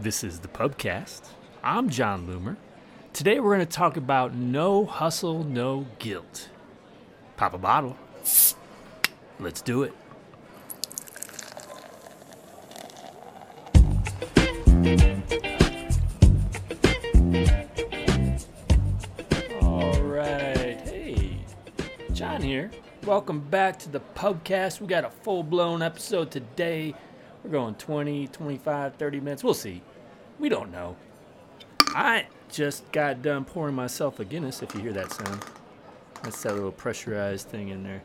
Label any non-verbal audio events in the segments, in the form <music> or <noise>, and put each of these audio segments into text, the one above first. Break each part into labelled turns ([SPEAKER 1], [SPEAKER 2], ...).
[SPEAKER 1] This is the Pubcast. I'm Jon Loomer. Today we're going to talk about no hustle, no guilt. Pop a bottle. Let's do it. All right. Hey, Jon here. Welcome back to the Pubcast. We got a full blown episode today. We're going 20, 25, 30 minutes. We'll see. We don't know. I just got done pouring myself a Guinness, if you hear that sound. That's that little pressurized thing in there.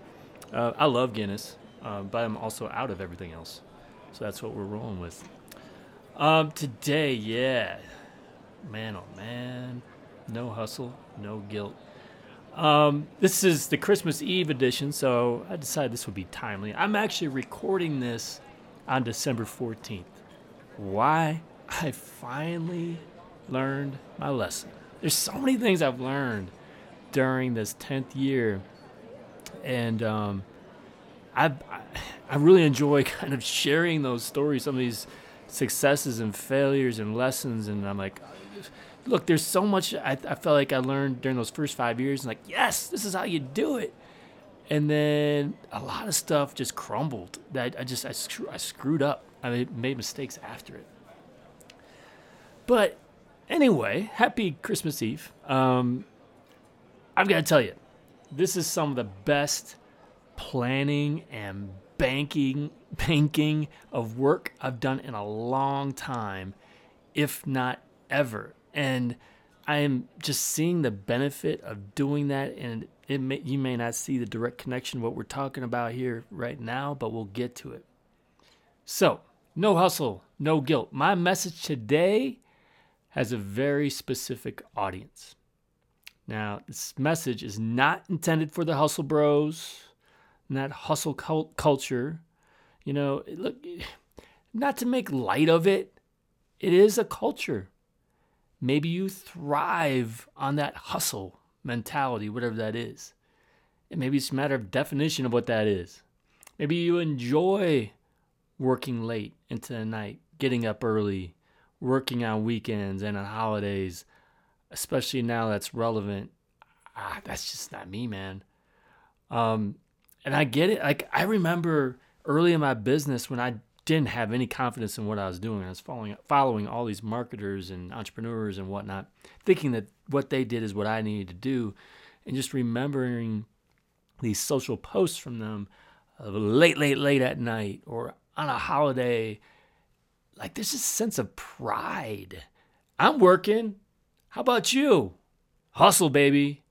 [SPEAKER 1] Uh, I love Guinness, uh, but I'm also out of everything else. So that's what we're rolling with. Um, today, yeah. Man, oh man. No hustle, no guilt. Um, this is the Christmas Eve edition, so I decided this would be timely. I'm actually recording this on December 14th. Why? I finally learned my lesson. There's so many things I've learned during this 10th year, and um, I, I really enjoy <laughs> kind of sharing those stories, some of these successes and failures and lessons, and I'm like, look, there's so much I, I felt like I learned during those first five years. And Like, yes, this is how you do it. And then a lot of stuff just crumbled. That I just I, screw, I screwed up. I made, made mistakes after it. But anyway, happy Christmas Eve. Um, I've got to tell you, this is some of the best planning and banking banking of work I've done in a long time, if not ever. And I am just seeing the benefit of doing that, and it may, you may not see the direct connection what we're talking about here right now, but we'll get to it. So, no hustle, no guilt. My message today has a very specific audience. Now, this message is not intended for the hustle bros, not hustle cult- culture. You know, look, not to make light of it, it is a culture. Maybe you thrive on that hustle mentality, whatever that is. And maybe it's a matter of definition of what that is. Maybe you enjoy working late into the night, getting up early, working on weekends and on holidays, especially now that's relevant. Ah, that's just not me, man. Um, and I get it. Like I remember early in my business when I didn't have any confidence in what I was doing. I was following following all these marketers and entrepreneurs and whatnot, thinking that what they did is what I needed to do, and just remembering these social posts from them, uh, late, late, late at night or on a holiday. Like there's this sense of pride. I'm working. How about you? Hustle, baby.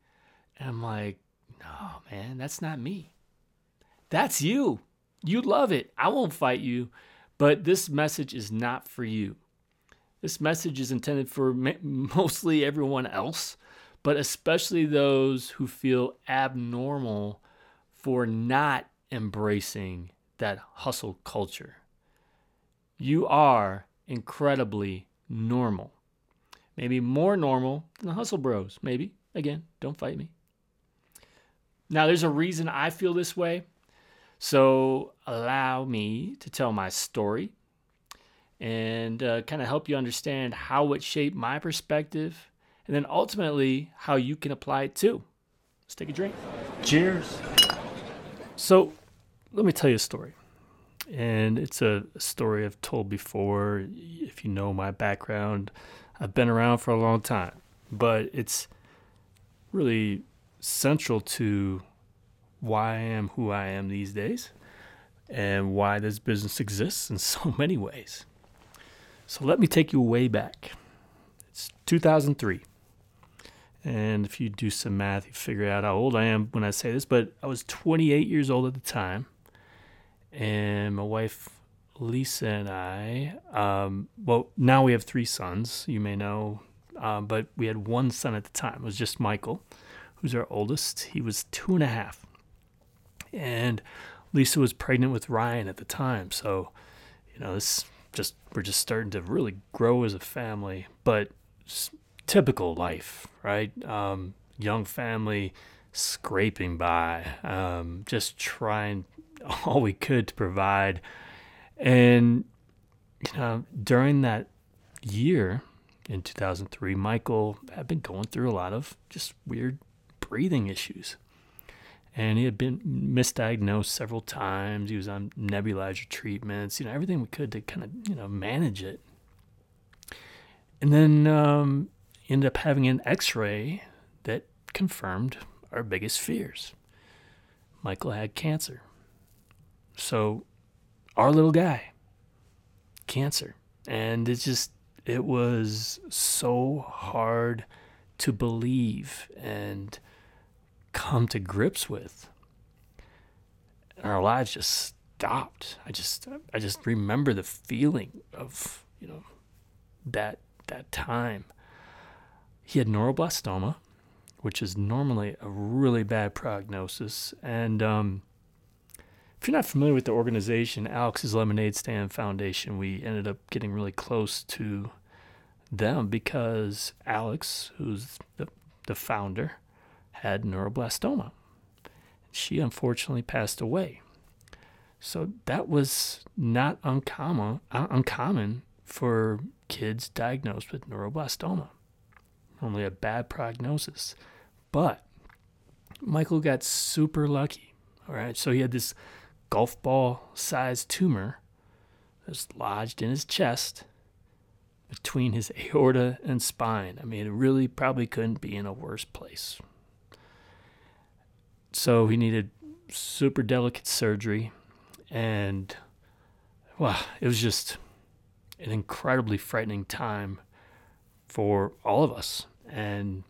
[SPEAKER 1] And I'm like, no, man, that's not me. That's you. You love it. I won't fight you. But this message is not for you. This message is intended for <laughs> mostly everyone else, but especially those who feel abnormal for not embracing that hustle culture. You are incredibly normal. Maybe more normal than the hustle bros. Maybe. Again, don't fight me. Now, there's a reason I feel this way. So, allow me to tell my story and uh, kind of help you understand how it shaped my perspective and then ultimately how you can apply it too. Let's take a drink. Cheers. So, let me tell you a story. And it's a story I've told before. If you know my background, I've been around for a long time, but it's really central to why I am who I am these days and why this business exists in so <laughs> many ways. So let me take you way back. It's 2003. And if you do some math, you figure out how old I am when I say this, but I was 28 years old at the time. And my wife, Lisa, and I, um, well, now we have three sons, you may know, um, but we had one son at the time. It was just Michael, who's our oldest. He was two and a half and Lisa was pregnant with Ryan at the time. So, you know, this just we're just starting to really grow as a family, but typical life, right? Um, young family, scraping by, um, just trying <laughs> all we could to provide, and you know, during that year, in 2003, Michael had been going through a lot of just weird breathing issues. And he had been misdiagnosed several times. He was on nebulizer treatments, you know, everything we could to kind of, you know, manage it. And then um, ended up having an x ray that confirmed our biggest fears. Michael had cancer. So, our little guy, cancer. And it's just, it was so hard to believe and come to grips with. And our lives just stopped. I just I just remember the feeling of, you know, that that time. He had neuroblastoma, which is normally a really bad prognosis. And um, if you're not familiar with the organization, Alex's Lemonade Stand Foundation, we ended up getting really close to them because Alex, who's the, the founder, had neuroblastoma. She unfortunately passed away. So that was not uncommon, uh, uncommon for kids diagnosed with neuroblastoma. Only a bad prognosis. But Michael got super lucky. All right. So he had this golf ball sized tumor that's lodged in his chest between his <laughs> aorta and spine. I mean, it really probably couldn't be in a worse place. So he needed super delicate surgery, and well, it was just an incredibly frightening time for all of us. And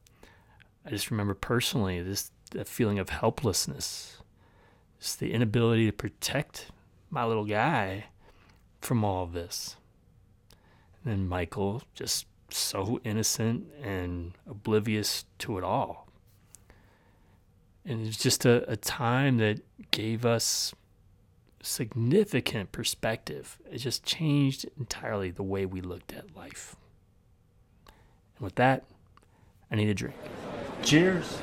[SPEAKER 1] I just remember personally this feeling of helplessness, just the inability to protect my little guy from all of this. And Michael, just so innocent and oblivious to it all. And it's just a, a time that gave us significant perspective. It just changed entirely the way we looked at life. And with that, I need a drink. Cheers.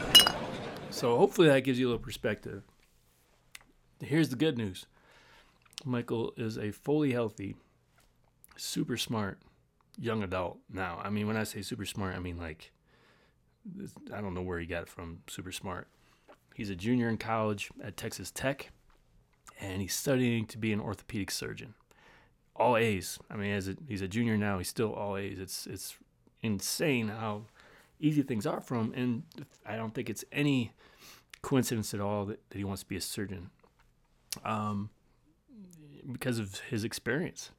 [SPEAKER 1] So hopefully that gives you a little perspective. Here's the good news Michael is a fully healthy, super smart young adult now. I mean, when I say super smart, I mean like, I don't know where he got it from, super smart. He's a junior in college at Texas Tech, and he's studying to be an orthopedic surgeon. All A's. I mean, as a, he's a junior now, he's still all A's. It's it's insane how easy things are for him, and I don't think it's any coincidence at all that, that he wants to be a surgeon, um, because of his experience.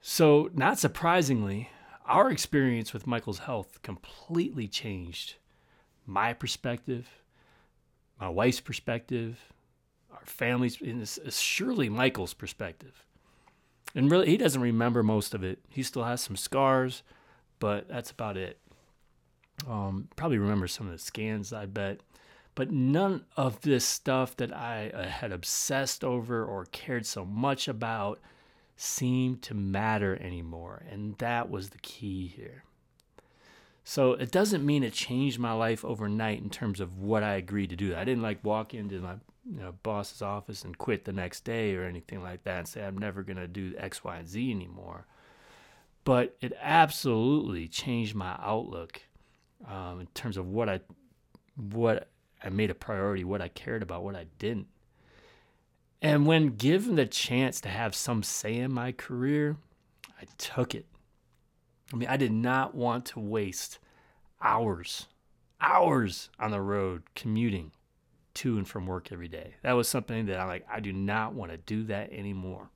[SPEAKER 1] So, not surprisingly, our experience with Michael's health completely changed my perspective, my wife's perspective, our family's, surely Michael's perspective. And really, he doesn't remember most of it. He still has some scars, but that's about it. Um, probably remember some of the scans, I bet. But none of this stuff that I uh, had obsessed over or cared so much about seemed to matter anymore. And that was the key here. So it doesn't mean it changed my life overnight in terms of what I agreed to do. I didn't like walk into my you know, boss's office and quit the next day or anything like that and say I'm never going to do X, Y, and Z anymore. But it absolutely changed my outlook um, in terms of what I what I made a priority, what I cared about, what I didn't. And when given the chance to have some say in my career, I took it. I mean, I did not want to waste hours, hours on the road commuting to and from work every day. That was something that I like, I do not want to do that anymore.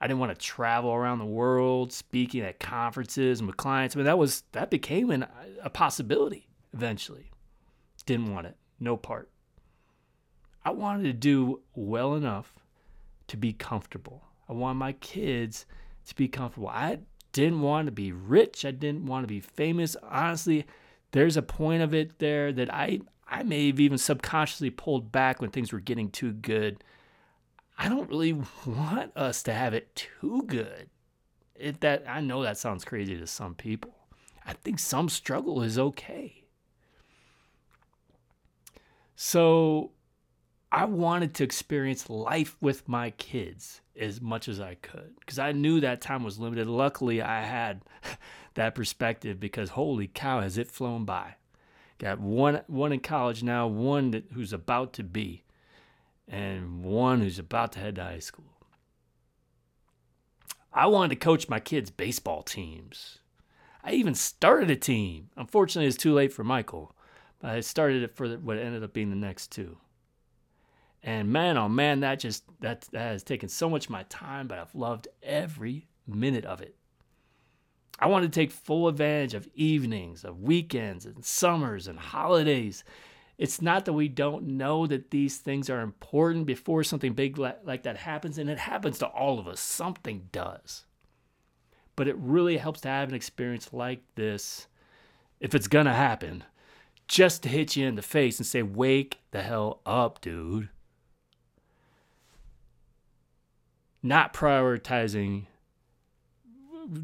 [SPEAKER 1] I didn't want to travel around the world speaking at conferences and with clients. I mean, that was that became an, a possibility eventually. Didn't want it. No part. I wanted to do well enough to be comfortable. I want my kids to be comfortable. I didn't want to be rich. I didn't want to be famous. Honestly, there's a point of it there that I I may have even subconsciously pulled back when things were getting too good. I don't really <laughs> want us to have it too good. It, that I know that sounds crazy to some people. I think some struggle is okay. So I wanted to experience life with my kids as much as I could because I knew that time was limited. Luckily, I had <laughs> that perspective because holy cow, has it flown by. Got one one in college now, one that, who's about to be, and one who's about to head to high school. I wanted to coach my kids' baseball teams. I even started a team. Unfortunately, it's too late for Michael, but I started it for what ended up being the next two. And man, oh man, that just that that has taken so much of my time, but I've loved every minute of it. I want to take full advantage of evenings, of weekends, and summers and holidays. It's not that we don't know that these things are important before something big like that happens, and it happens to all of us. Something does. But it really helps to have an experience like this, if it's gonna happen, just to hit you in the face and say, Wake the hell up, dude. Not prioritizing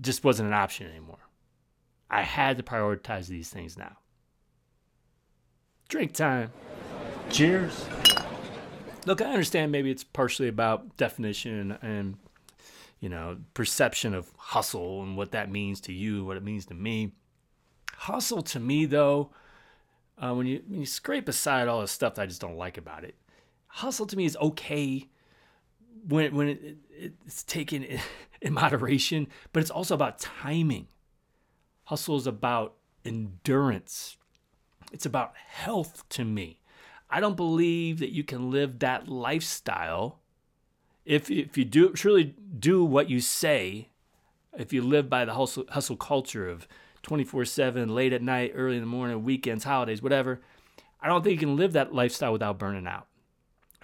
[SPEAKER 1] just wasn't an option anymore. I had to prioritize these things now. Drink time. Cheers. Look, I understand maybe it's partially about definition and you know, perception of hustle and what that means to you, what it means to me. Hustle to me though, uh, when you when you scrape aside all the stuff that I just don't like about it, hustle to me is okay when when it, it, it's taken <laughs> in moderation, but it's also about timing. Hustle is about endurance. It's about health to me. I don't believe that you can live that lifestyle if if you do truly do what you say. If you live by the hustle, hustle culture of 24/7, late at night, early in the morning, weekends, holidays, whatever, I don't think you can live that lifestyle without burning out,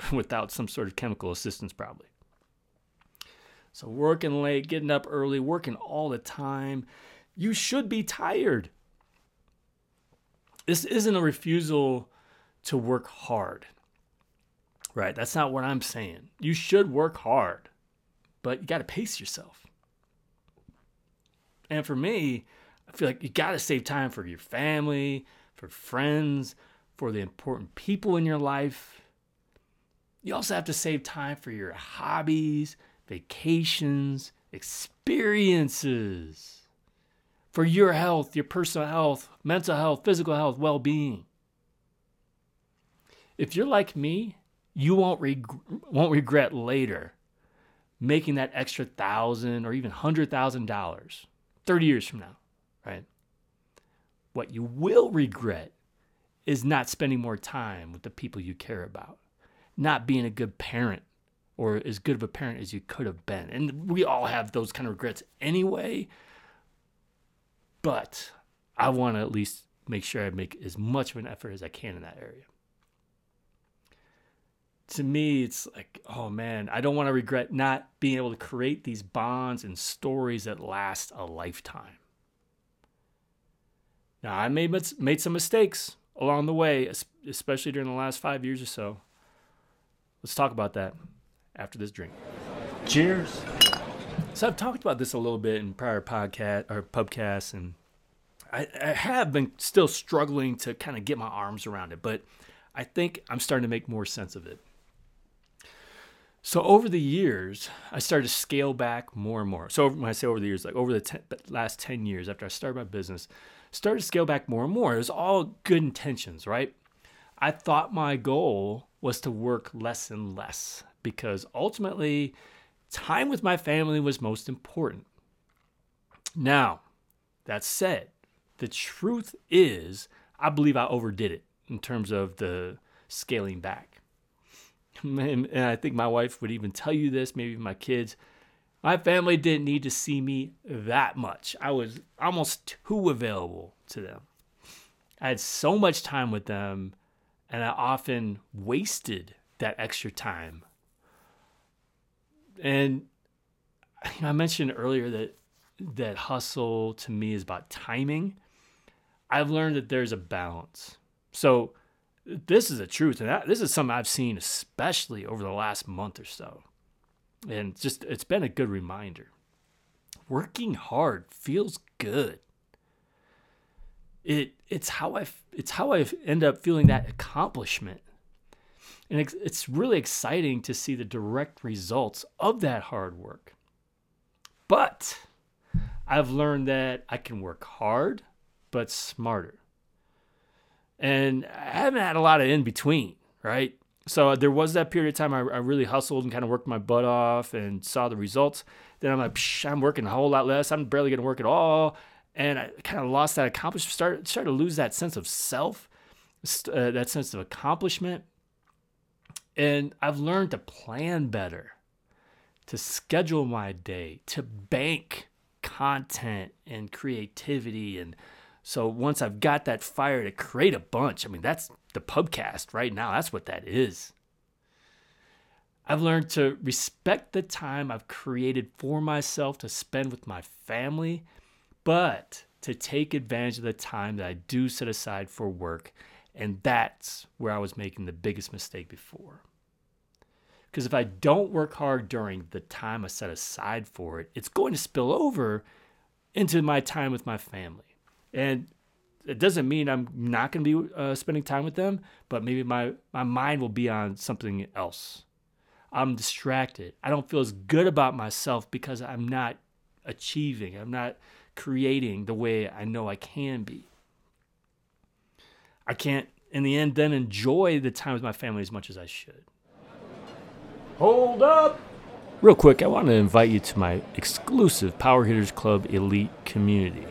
[SPEAKER 1] <laughs> without some sort of chemical assistance, probably. So, working late, getting up early, working all the time, you should be tired. This isn't a refusal to work hard. Right? That's not what I'm saying. You should work hard, but you got to pace yourself. And for me, I feel like you got to save time for your family, for friends, for the important people in your life. You also have to save time for your hobbies, vacations, experiences for your health, your personal health, mental health, physical health, well being. If you're like me, you won't, reg- won't regret later making that extra thousand or even hundred thousand dollars 30 years from now, right? What you will regret is not spending more time with the people you care about, not being a good parent, or as good of a parent as you could have been. And we all have those kind of regrets anyway. But I want to at least make sure I make as much of an effort as I can in that area. To me, it's like, oh man, I don't want to regret not being able to create these bonds and stories that last a lifetime. Now, I made made some mistakes along the way, especially during the last five years or so. Let's talk about that after this drink. Cheers. So I've talked about this a little bit in prior podcast or pubcasts, and I, I have been still struggling to kind of get my arms around it, but I think I'm starting to make more sense of it. So over the years, I started to scale back more and more. So when I say over the years, like over the ten, last 10 years after I started my business, started to scale back more and more. It was all good intentions, right? I thought my goal was to work less and less because ultimately, time with my family was most important. Now, that said, the truth is, I believe I overdid it in terms of the scaling back. And, I think my wife would even tell you this, maybe my kids. My family didn't need to see me that much. I was almost too available to them. I had so much time with them, and I often wasted that extra time and you know, I mentioned earlier that that hustle to me is about timing. I've learned that there's a balance. So this is the truth, and that, this is something I've seen especially over the last month or so, and just it's been a good reminder. Working hard feels good. It it's how I it's how I end up feeling that accomplishment And it's, really exciting to see the direct results of that hard work. But I've learned that I can work hard, but smarter. And I haven't had a lot of in between, right? So there was that period of time I, I really hustled and kind of worked my butt off and saw the results. Then I'm like, I'm working a whole lot less. I'm barely going to work at all. And I kind of lost that accomplishment, started, started to lose that sense of self, uh, that sense of accomplishment. And I've learned to plan better, to schedule my day, to bank content and creativity. And so once I've got that fire to create a bunch, I mean, that's the pubcast right now. That's what that is. I've learned to respect the time I've created for myself to spend with my family, but to take advantage of the time that I do set aside for work. And that's where I was making the biggest mistake before. Because if I don't work hard during the time I set aside for it, it's going to spill over into my time with my family. And it doesn't mean I'm not going to be uh, spending time with them, but maybe my, my mind will be on something else. I'm distracted. I don't feel as good about myself because I'm not achieving, I'm not creating the way I know I can be. I can't, in the end, then enjoy the time with my family as much as I should. Hold up! Real quick, I want to invite you to my exclusive Power Hitters Club Elite community.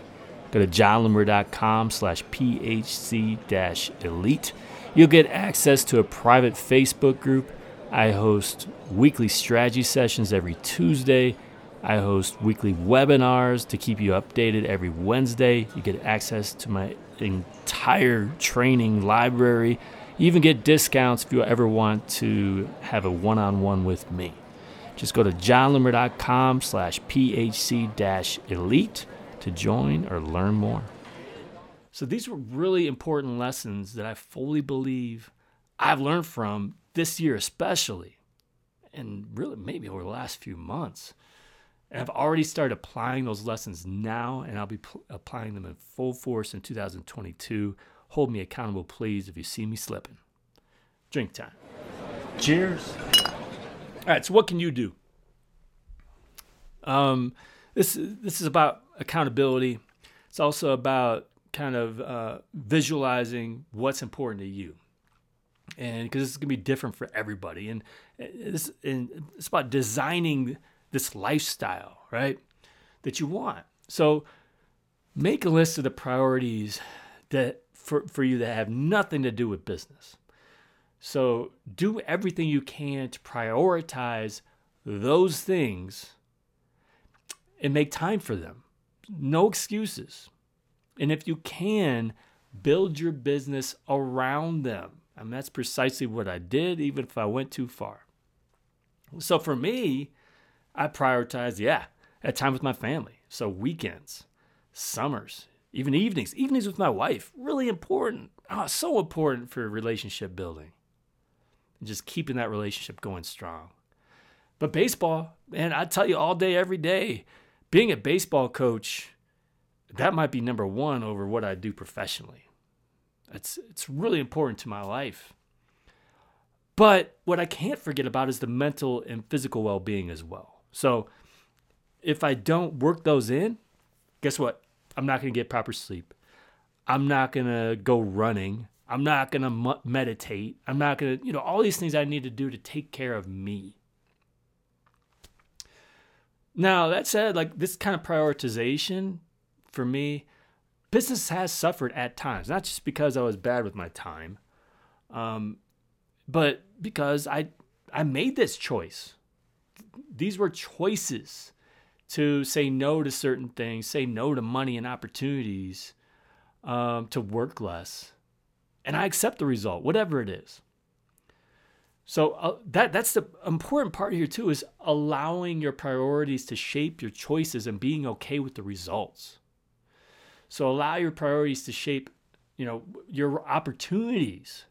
[SPEAKER 1] Go to jonloomer.com slash phc elite. You'll get access to a private Facebook group. I host weekly strategy sessions every Tuesday. I host weekly webinars to keep you updated every Wednesday. You get access to my entire training library. You even get discounts if you ever want to have a one-on-one with me. Just go to jonloomer.com slash phc-elite to join or learn more. So these were really important lessons that I fully believe I've learned from this year, especially, and really maybe over the last few months. And I've already started applying those lessons now, and I'll be pl- applying them in full force in 2022. Hold me accountable, please, if you see me slipping. Drink time. Cheers. All right, so what can you do? Um, this this is about accountability. It's also about kind of uh, visualizing what's important to you, and because it's gonna be different for everybody, and this and it's about designing this lifestyle, right, that you want. So make a list of the priorities that for, for you that have nothing to do with business. So do everything you can to prioritize those things and make time for them. No excuses. And if you can, build your business around them. And that's precisely what I did, even if I went too far. So for me, I prioritize, yeah, at time with my family. So weekends, summers, even evenings, evenings with my wife, really important. Oh, so important for relationship building. And just keeping that relationship going strong. But baseball, man, I tell you all day, every day, being a baseball coach, that might be number one over what I do professionally. It's it's really important to my life. But what I can't forget about is the mental and physical well-being as well. So if I don't work those in, guess what? I'm not going to get proper sleep. I'm not going to go running. I'm not going to meditate. I'm not going to, you know, all these things I need to do to take care of me. Now, that said, like this kind of prioritization for me, business has suffered at times, not just because I was bad with my time, um, but because I, I made this choice. These were choices to say no to certain things, say no to money and opportunities, um, to work less. And I accept the result, whatever it is. So uh, that that's the important part here too is allowing your priorities to shape your choices and being okay with the results. So allow your priorities to shape, you know, your opportunities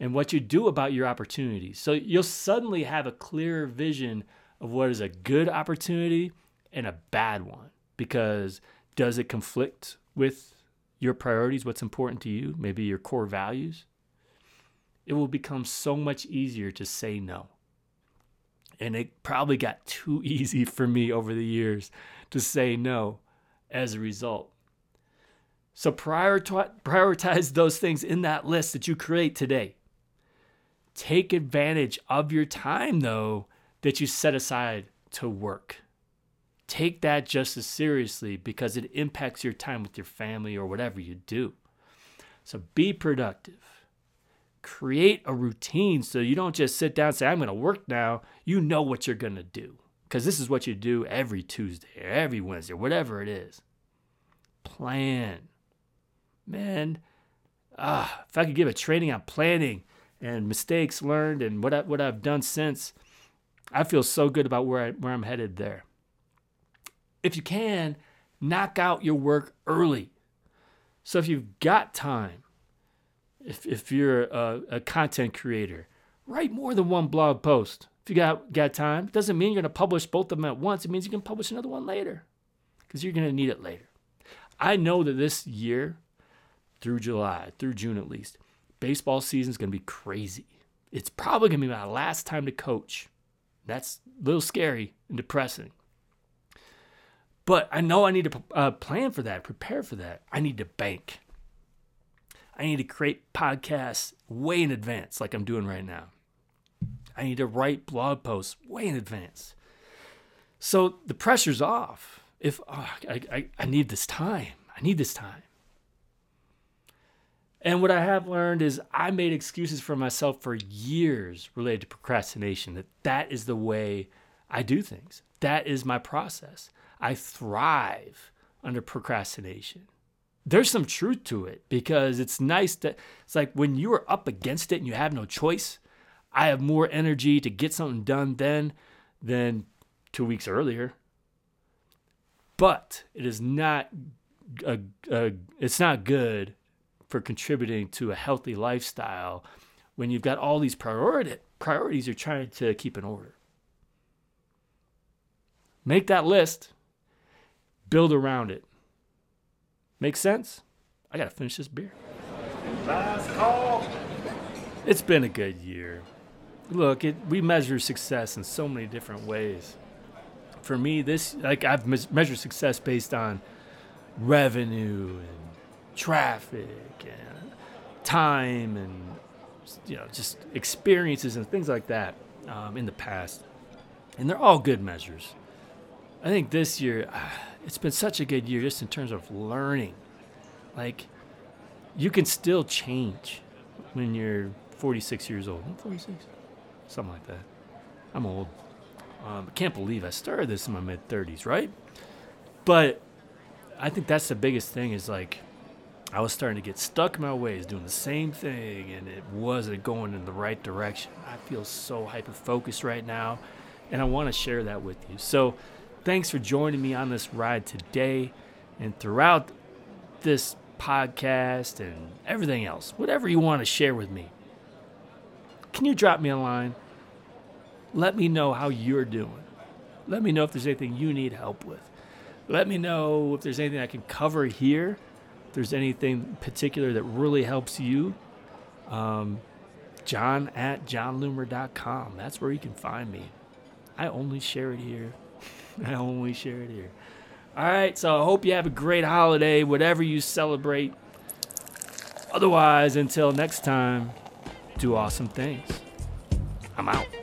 [SPEAKER 1] and what you do about your opportunities. So you'll suddenly have a clearer vision of what is a good opportunity and a bad one because does it conflict with your priorities, what's important to you, maybe your core values? it will become so much easier to say no. And it probably got too <laughs> easy for me over the years to say no as a result. So prioritize those things in that list that you create today. Take advantage of your time, though, that you set aside to work. Take that just as seriously because it impacts your time with your family or whatever you do. So be productive. Create a routine so you don't just sit down and say, I'm going to work now. You know what you're going to do because this is what you do every Tuesday or every Wednesday, whatever it is. Plan. Man, ah, if I could give a training on planning and mistakes learned and what, I, what I've done since, I feel so good about where, I, where I'm headed there. If you can, knock out your work early. So if you've got time, if, if you're a, a content creator, write more than one blog post. If you got, got time, it doesn't mean you're going to publish both of them at once. It means you can publish another one later because you're going to need it later. I know that this year, through July, through June at least, baseball season is going to be crazy. It's probably going to be my last time to coach. That's a little scary and depressing. But I know I need to uh, plan for that, prepare for that. I need to bank. I need to create podcasts way in advance, like I'm doing right now. I need to write blog posts way in advance. So the pressure's off. If oh, I, I, I need this time, I need this time. And what I have learned is I made excuses for myself for years related to procrastination, that that is the way I do things. That is my process. I thrive under procrastination. There's some truth to it because it's nice that it's like when you are up against it and you have no choice, I have more energy to get something done then than two weeks earlier. But it is not a, a, it's not good for contributing to a healthy lifestyle when you've got all these priority, priorities you're trying to keep in order. Make that list, build around it. Make sense? I got to finish this beer. Last call. It's been a good year look, it, we measure success in so many different ways. For me, this like I've measured success based on revenue and traffic and time and you know just experiences and things like that um, in the past, and they're all good measures. I think this year, uh, it's been such a good year just in terms of learning. Like, you can still change when you're 46 years old. I'm 46 something like that. I'm old. Um, I can't believe I started this in my mid 30s, right? But I think that's the biggest thing is like I was starting to get stuck in my ways, doing the same thing, and it wasn't going in the right direction. I feel so hyper focused right now, and I want to share that with you. So, thanks for joining me on this ride today and throughout this podcast and everything else, whatever you want to share with me can you drop me a line? Let me know how you're doing. Let me know if there's anything you need help with. Let me know if there's anything I can cover here. There's anything particular that really helps you. Um, Jon at jonloomer.com. That's where you can find me. I only share it here. <laughs> I only share it here. All right, so I hope you have a great holiday, whatever you celebrate. Otherwise, until next time do awesome things. I'm out.